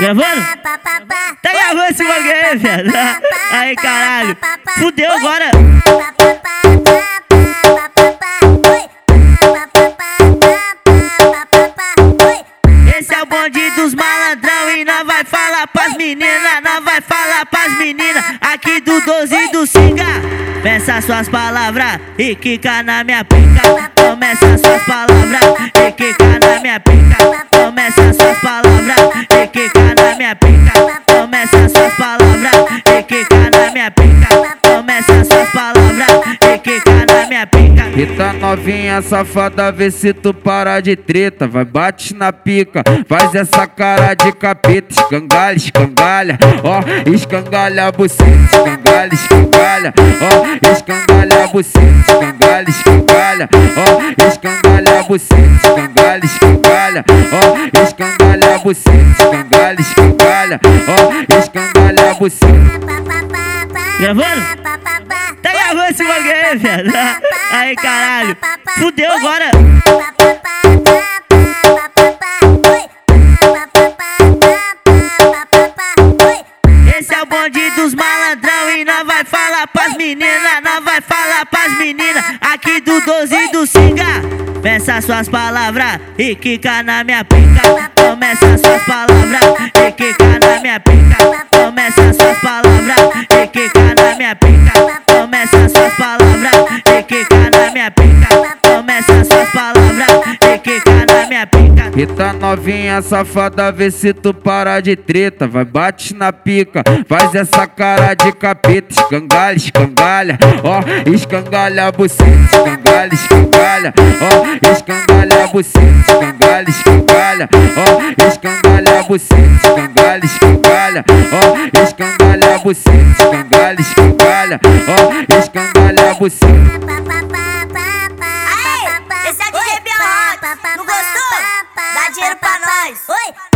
Gravando? Tá gravando esse bagulho aí, viado? Aí, caralho. Fudeu agora. Esse é o bonde dos malandrão e nós vai falar pras meninas, nós vai falar pras meninas aqui do 12 e do Singa. Pensa suas palavras e quica na minha pica. Começa suas palavras e quica na minha pica. Começa suas palavras Eita novinha safada, vê se tu para de treta. Vai, bate na pica, faz essa cara de capeta. Escangalha, escangalha, ó, escangalha a buceta. Escangalha, escangalha, ó, escangalha a buceta. Escangalha, escangalha, ó, escangalha a buceta. Escangalha, escangalha, ó, escangalha a buceta. Escangalha, escangalha, ó, escangalha a buceta. Gravando? Tá gravando esse bagulho aí, viado? Aí, caralho. Fudeu agora. Esse é o bonde dos malandrão e nós vai falar pras meninas, nós vai falar pras meninas aqui do 12 e do Singa. Pensa suas palavras e quica na minha pica. Começa suas palavras e quica na minha pica. Começa suas palavras minha pica. Começa suas palavras e na minha pica. Começa suas palavras e quica na minha pica. Eita novinha safada, vê se tu para de treta. Vai, bate na pica, faz essa cara de capeta. Escangalha, escangalha, ó, escangalha a buceta. Escangalha, escangalha, ó, escangalha a buceta. Escangalha, escangalha, ó, escangalha a buceta. Escangalha, escangalha, escangalha, ó, escangalha você, escangalha, escangalha, ó, escangalha você. Aê, esse aqui é pior, não gostou? Dá dinheiro pra nós. Oi.